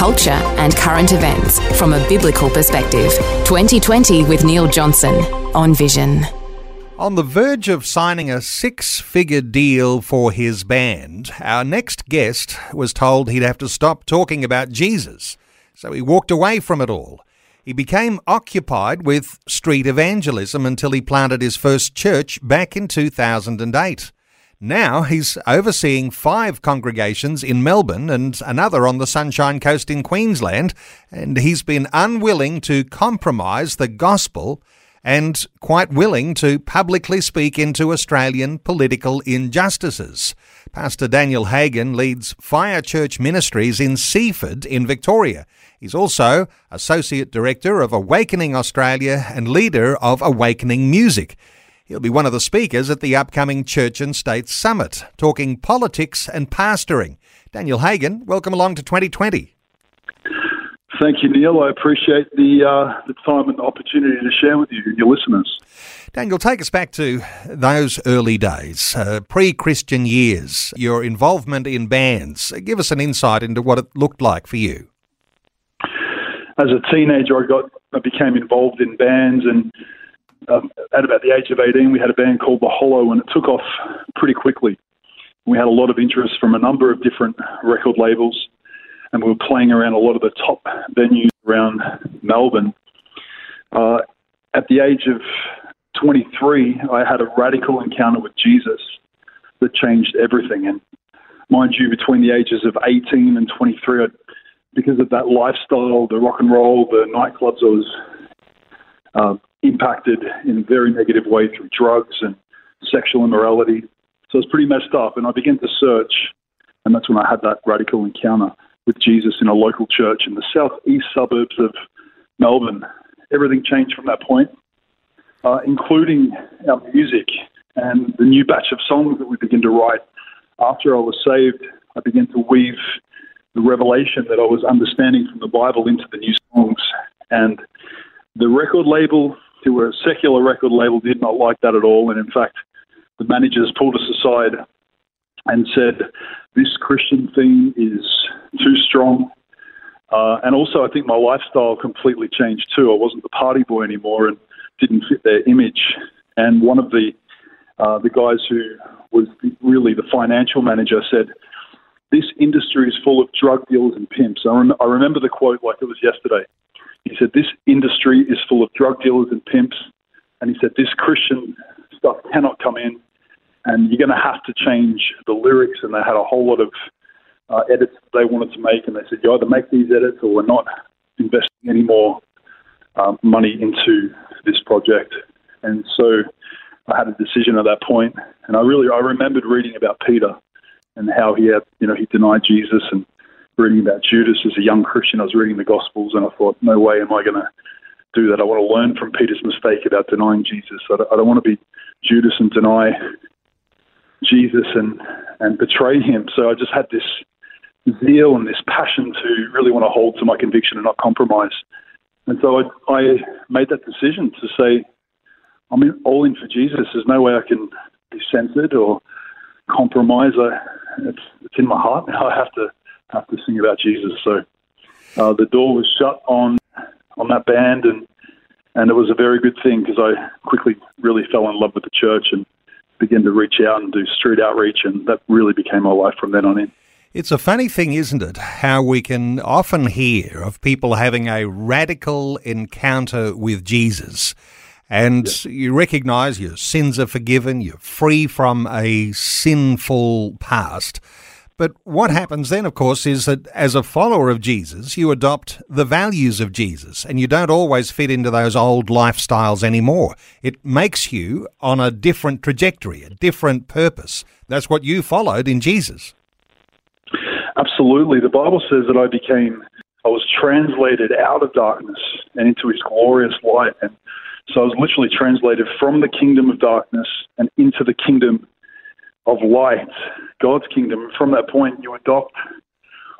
culture, and current events from a biblical perspective. 2020 with Neil Johnson on Vision. On the verge of signing a six figure deal for his band, our next guest was told he'd have to stop talking about Jesus. So he walked away from it all. He became occupied with street evangelism until he planted his first church back in 2008. Now he's overseeing five congregations in Melbourne and another on the Sunshine Coast in Queensland, and he's been unwilling to compromise the gospel and quite willing to publicly speak into Australian political injustices. Pastor Daniel Hagen leads Fire Church Ministries in Seaford in Victoria. He's also Associate Director of Awakening Australia and leader of Awakening Music. He'll be one of the speakers at the upcoming Church and State Summit, talking politics and pastoring. Daniel Hagen, welcome along to 2020. Thank you, Neil. I appreciate the, uh, the time and the opportunity to share with you and your listeners. Daniel, take us back to those early days, uh, pre Christian years, your involvement in bands. Give us an insight into what it looked like for you. As a teenager, I got I became involved in bands and um, at about the age of 18, we had a band called The Hollow, and it took off pretty quickly. We had a lot of interest from a number of different record labels, and we were playing around a lot of the top venues around Melbourne. Uh, at the age of 23, I had a radical encounter with Jesus that changed everything. And mind you, between the ages of 18 and 23, I, because of that lifestyle, the rock and roll, the nightclubs I was uh, impacted in a very negative way through drugs and sexual immorality. So it's pretty messed up. And I began to search, and that's when I had that radical encounter with Jesus in a local church in the southeast suburbs of Melbourne. Everything changed from that point, uh, including our music and the new batch of songs that we began to write. After I was saved, I began to weave the revelation that I was understanding from the Bible into the new songs. And the record label who a secular record label, did not like that at all. And in fact, the managers pulled us aside and said, This Christian thing is too strong. Uh, and also, I think my lifestyle completely changed too. I wasn't the party boy anymore and didn't fit their image. And one of the uh, the guys who was really the financial manager said, "This industry is full of drug dealers and pimps." I, rem- I remember the quote like it was yesterday. He said, This industry is full of drug dealers and pimps. And he said, This Christian stuff cannot come in. And you're going to have to change the lyrics. And they had a whole lot of uh, edits they wanted to make. And they said, You either make these edits or we're not investing any more um, money into this project. And so I had a decision at that point. And I really, I remembered reading about Peter and how he had, you know, he denied Jesus and reading about Judas as a young Christian. I was reading the Gospels and I thought, no way am I going to do that. I want to learn from Peter's mistake about denying Jesus. I don't, I don't want to be Judas and deny Jesus and, and betray him. So I just had this zeal and this passion to really want to hold to my conviction and not compromise. And so I, I made that decision to say, I'm in, all in for Jesus. There's no way I can be censored or compromise. I, it's, it's in my heart. I have to have to sing about Jesus. So uh, the door was shut on on that band, and and it was a very good thing because I quickly really fell in love with the church and began to reach out and do street outreach, and that really became my life from then on in. It's a funny thing, isn't it? How we can often hear of people having a radical encounter with Jesus. And you recognize your sins are forgiven, you're free from a sinful past. But what happens then, of course, is that as a follower of Jesus, you adopt the values of Jesus and you don't always fit into those old lifestyles anymore. It makes you on a different trajectory, a different purpose. That's what you followed in Jesus. Absolutely. The Bible says that I became I was translated out of darkness and into his glorious light. And so I was literally translated from the kingdom of darkness and into the kingdom of light, God's kingdom. From that point, you adopt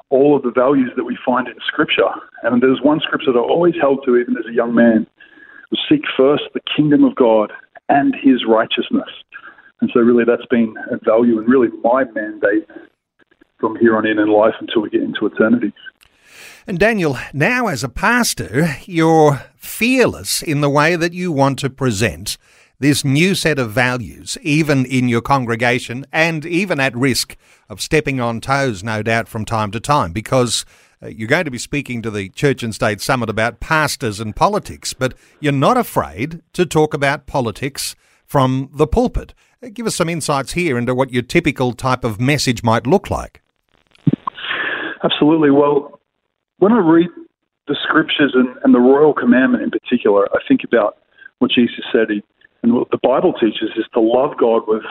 all of the values that we find in Scripture. And there's one scripture that I always held to, even as a young man, seek first the kingdom of God and his righteousness. And so, really, that's been a value and really my mandate from here on in in life until we get into eternity. And Daniel, now as a pastor, you're fearless in the way that you want to present this new set of values, even in your congregation and even at risk of stepping on toes, no doubt, from time to time, because uh, you're going to be speaking to the Church and State Summit about pastors and politics, but you're not afraid to talk about politics from the pulpit. Uh, give us some insights here into what your typical type of message might look like. Absolutely. Well, when I read the scriptures and, and, the royal commandment in particular, I think about what Jesus said. He, and what the Bible teaches is to love God with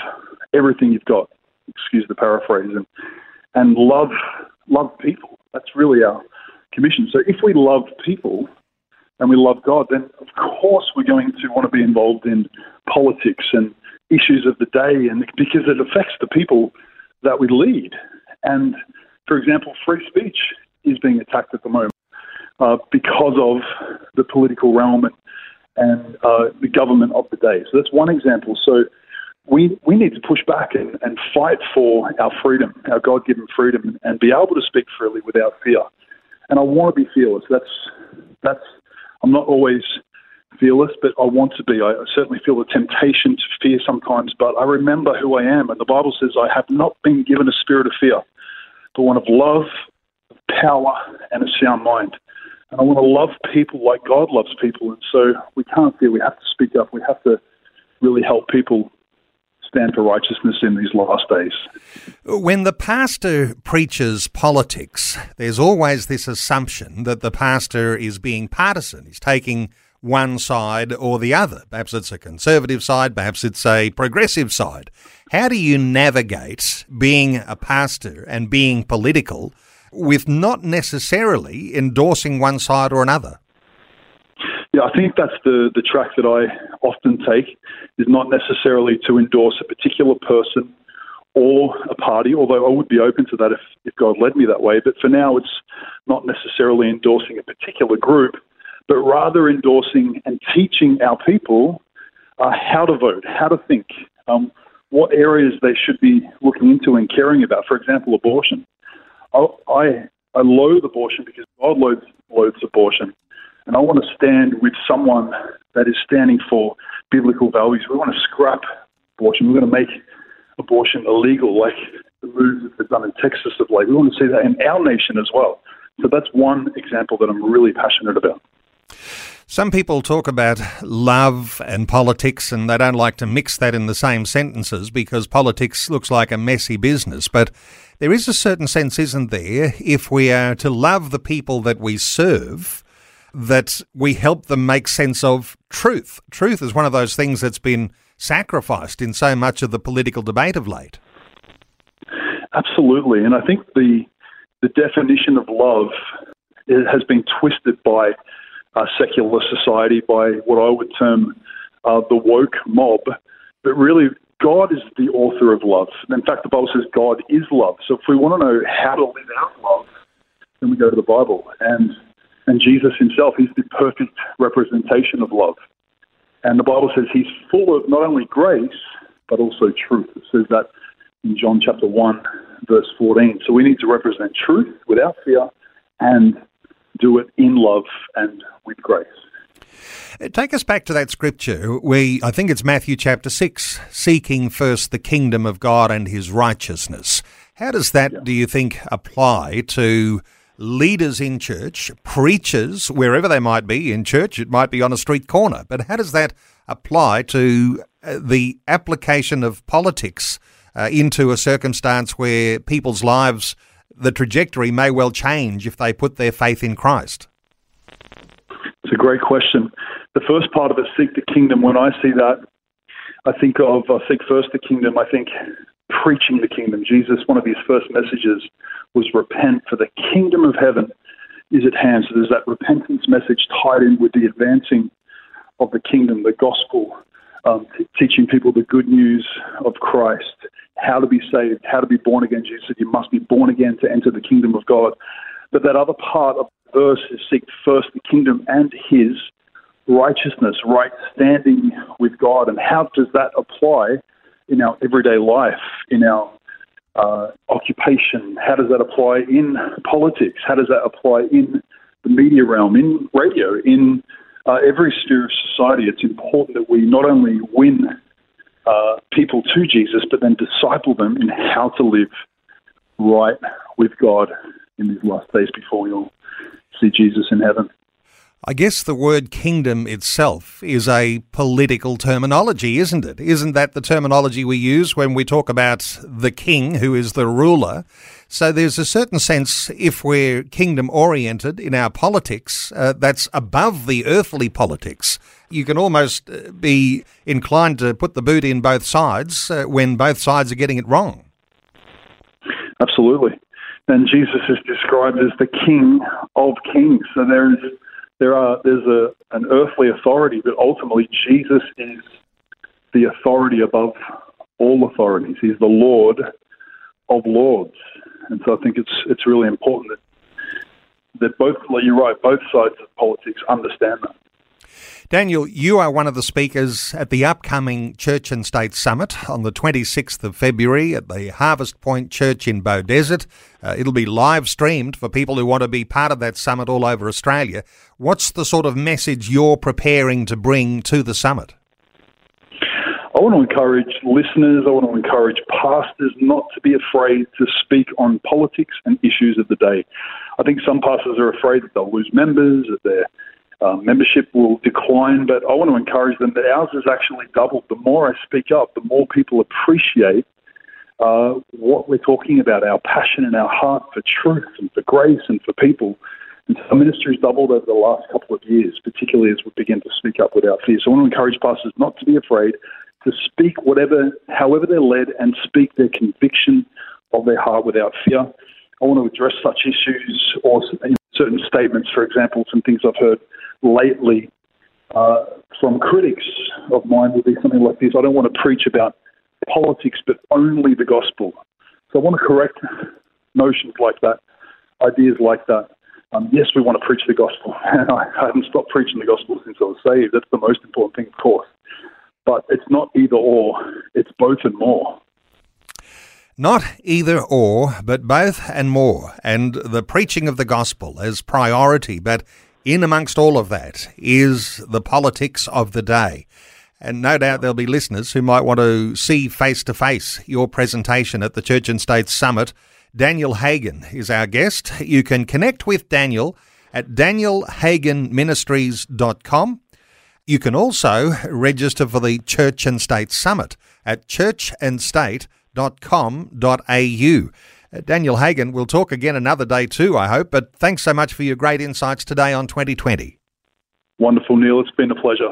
everything you've got. Excuse the paraphrase, and and love love people. That's really our commission. So if we love people and we love God, then of course we're going to want to be involved in politics and issues of the day, and because it affects the people that we lead. And for example, free speech is being attacked at the moment uh, because of the political realm and, and uh, the government of the day. So that's one example. So we, we need to push back and, and fight for our freedom, our God given freedom, and be able to speak freely without fear. And I want to be fearless. That's, that's, I'm not always fearless, but I want to be. I certainly feel the temptation to fear sometimes, but I remember who I am. And the Bible says, I have not been given a spirit of fear, but one of love, power, and a sound mind. And I want to love people like God loves people. And so we can't fear. We have to speak up. We have to really help people stand for righteousness in these last days. When the pastor preaches politics, there's always this assumption that the pastor is being partisan. He's taking one side or the other. Perhaps it's a conservative side, perhaps it's a progressive side. How do you navigate being a pastor and being political with not necessarily endorsing one side or another? Yeah, I think that's the, the track that I often take is not necessarily to endorse a particular person or a party, although I would be open to that if, if God led me that way. But for now, it's not necessarily endorsing a particular group, but rather endorsing and teaching our people uh, how to vote, how to think, um, what areas they should be looking into and caring about. For example, abortion. I, I, I loathe abortion because God loathes, loathes abortion. And I want to stand with someone that is standing for biblical values. We want to scrap abortion. We're going to make abortion illegal, like the moves that they've done in Texas of late. We want to see that in our nation as well. So that's one example that I'm really passionate about. Some people talk about love and politics, and they don't like to mix that in the same sentences because politics looks like a messy business. But there is a certain sense, isn't there, if we are to love the people that we serve, that we help them make sense of truth. Truth is one of those things that's been sacrificed in so much of the political debate of late. Absolutely, and I think the the definition of love has been twisted by uh, secular society by what I would term uh, the woke mob. But really, God is the author of love. In fact, the Bible says God is love. So if we want to know how to live out love, then we go to the Bible. And, and Jesus himself, is the perfect representation of love. And the Bible says he's full of not only grace, but also truth. It says that in John chapter 1, verse 14. So we need to represent truth without fear and do it in love and with grace. Take us back to that scripture. We, I think it's Matthew chapter 6, seeking first the kingdom of God and his righteousness. How does that, yeah. do you think, apply to leaders in church, preachers, wherever they might be in church? It might be on a street corner, but how does that apply to uh, the application of politics uh, into a circumstance where people's lives the trajectory may well change if they put their faith in Christ? It's a great question. The first part of it, seek the kingdom, when I see that, I think of uh, seek first the kingdom. I think preaching the kingdom. Jesus, one of his first messages was repent, for the kingdom of heaven is at hand. So there's that repentance message tied in with the advancing of the kingdom, the gospel, um, teaching people the good news of Christ, how to be saved, how to be born again. Jesus said, You must be born again to enter the kingdom of God. But that other part of the verse is seek first the kingdom and his righteousness, right standing with God. And how does that apply in our everyday life, in our uh, occupation? How does that apply in politics? How does that apply in the media realm, in radio, in uh, every sphere of society? It's important that we not only win uh, people to Jesus, but then disciple them in how to live right with God in these last days before we all see Jesus in heaven. I guess the word kingdom itself is a political terminology, isn't it? Isn't that the terminology we use when we talk about the king, who is the ruler? So there's a certain sense, if we're kingdom oriented in our politics, uh, that's above the earthly politics. You can almost uh, be inclined to put the boot in both sides uh, when both sides are getting it wrong. Absolutely. And Jesus is described as the king of kings. So there is there are there's a an earthly authority, but ultimately Jesus is the authority above all authorities. He's the Lord of lords, and so I think it's it's really important that that both you're right, both sides of politics understand that. Daniel, you are one of the speakers at the upcoming Church and State Summit on the 26th of February at the Harvest Point Church in Beaudesert. Uh, it'll be live streamed for people who want to be part of that summit all over Australia. What's the sort of message you're preparing to bring to the summit? I want to encourage listeners, I want to encourage pastors not to be afraid to speak on politics and issues of the day. I think some pastors are afraid that they'll lose members, that their um, membership will decline, but I want to encourage them that ours has actually doubled. The more I speak up, the more people appreciate uh, what we're talking about, our passion and our heart for truth and for grace and for people. And so ministry has doubled over the last couple of years, particularly as we begin to speak up without fear. So I want to encourage pastors not to be afraid to speak whatever, however they're led, and speak their conviction of their heart without fear. I want to address such issues or certain statements, for example, some things I've heard lately uh, from critics of mine would be something like this I don't want to preach about politics, but only the gospel. So I want to correct notions like that, ideas like that. Um, yes, we want to preach the gospel. I haven't stopped preaching the gospel since I was saved. That's the most important thing, of course. But it's not either or, it's both and more. Not either or, but both and more. And the preaching of the gospel as priority, but in amongst all of that is the politics of the day. And no doubt there'll be listeners who might want to see face to face your presentation at the Church and State Summit. Daniel Hagen is our guest. You can connect with Daniel at danielhagenministries.com. You can also register for the Church and State Summit at churchandstate.com.au. Uh, Daniel Hagen, we'll talk again another day too, I hope, but thanks so much for your great insights today on 2020. Wonderful, Neil. It's been a pleasure.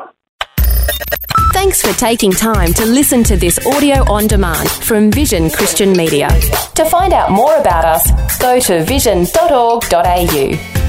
Thanks for taking time to listen to this audio on demand from Vision Christian Media. To find out more about us, go to vision.org.au.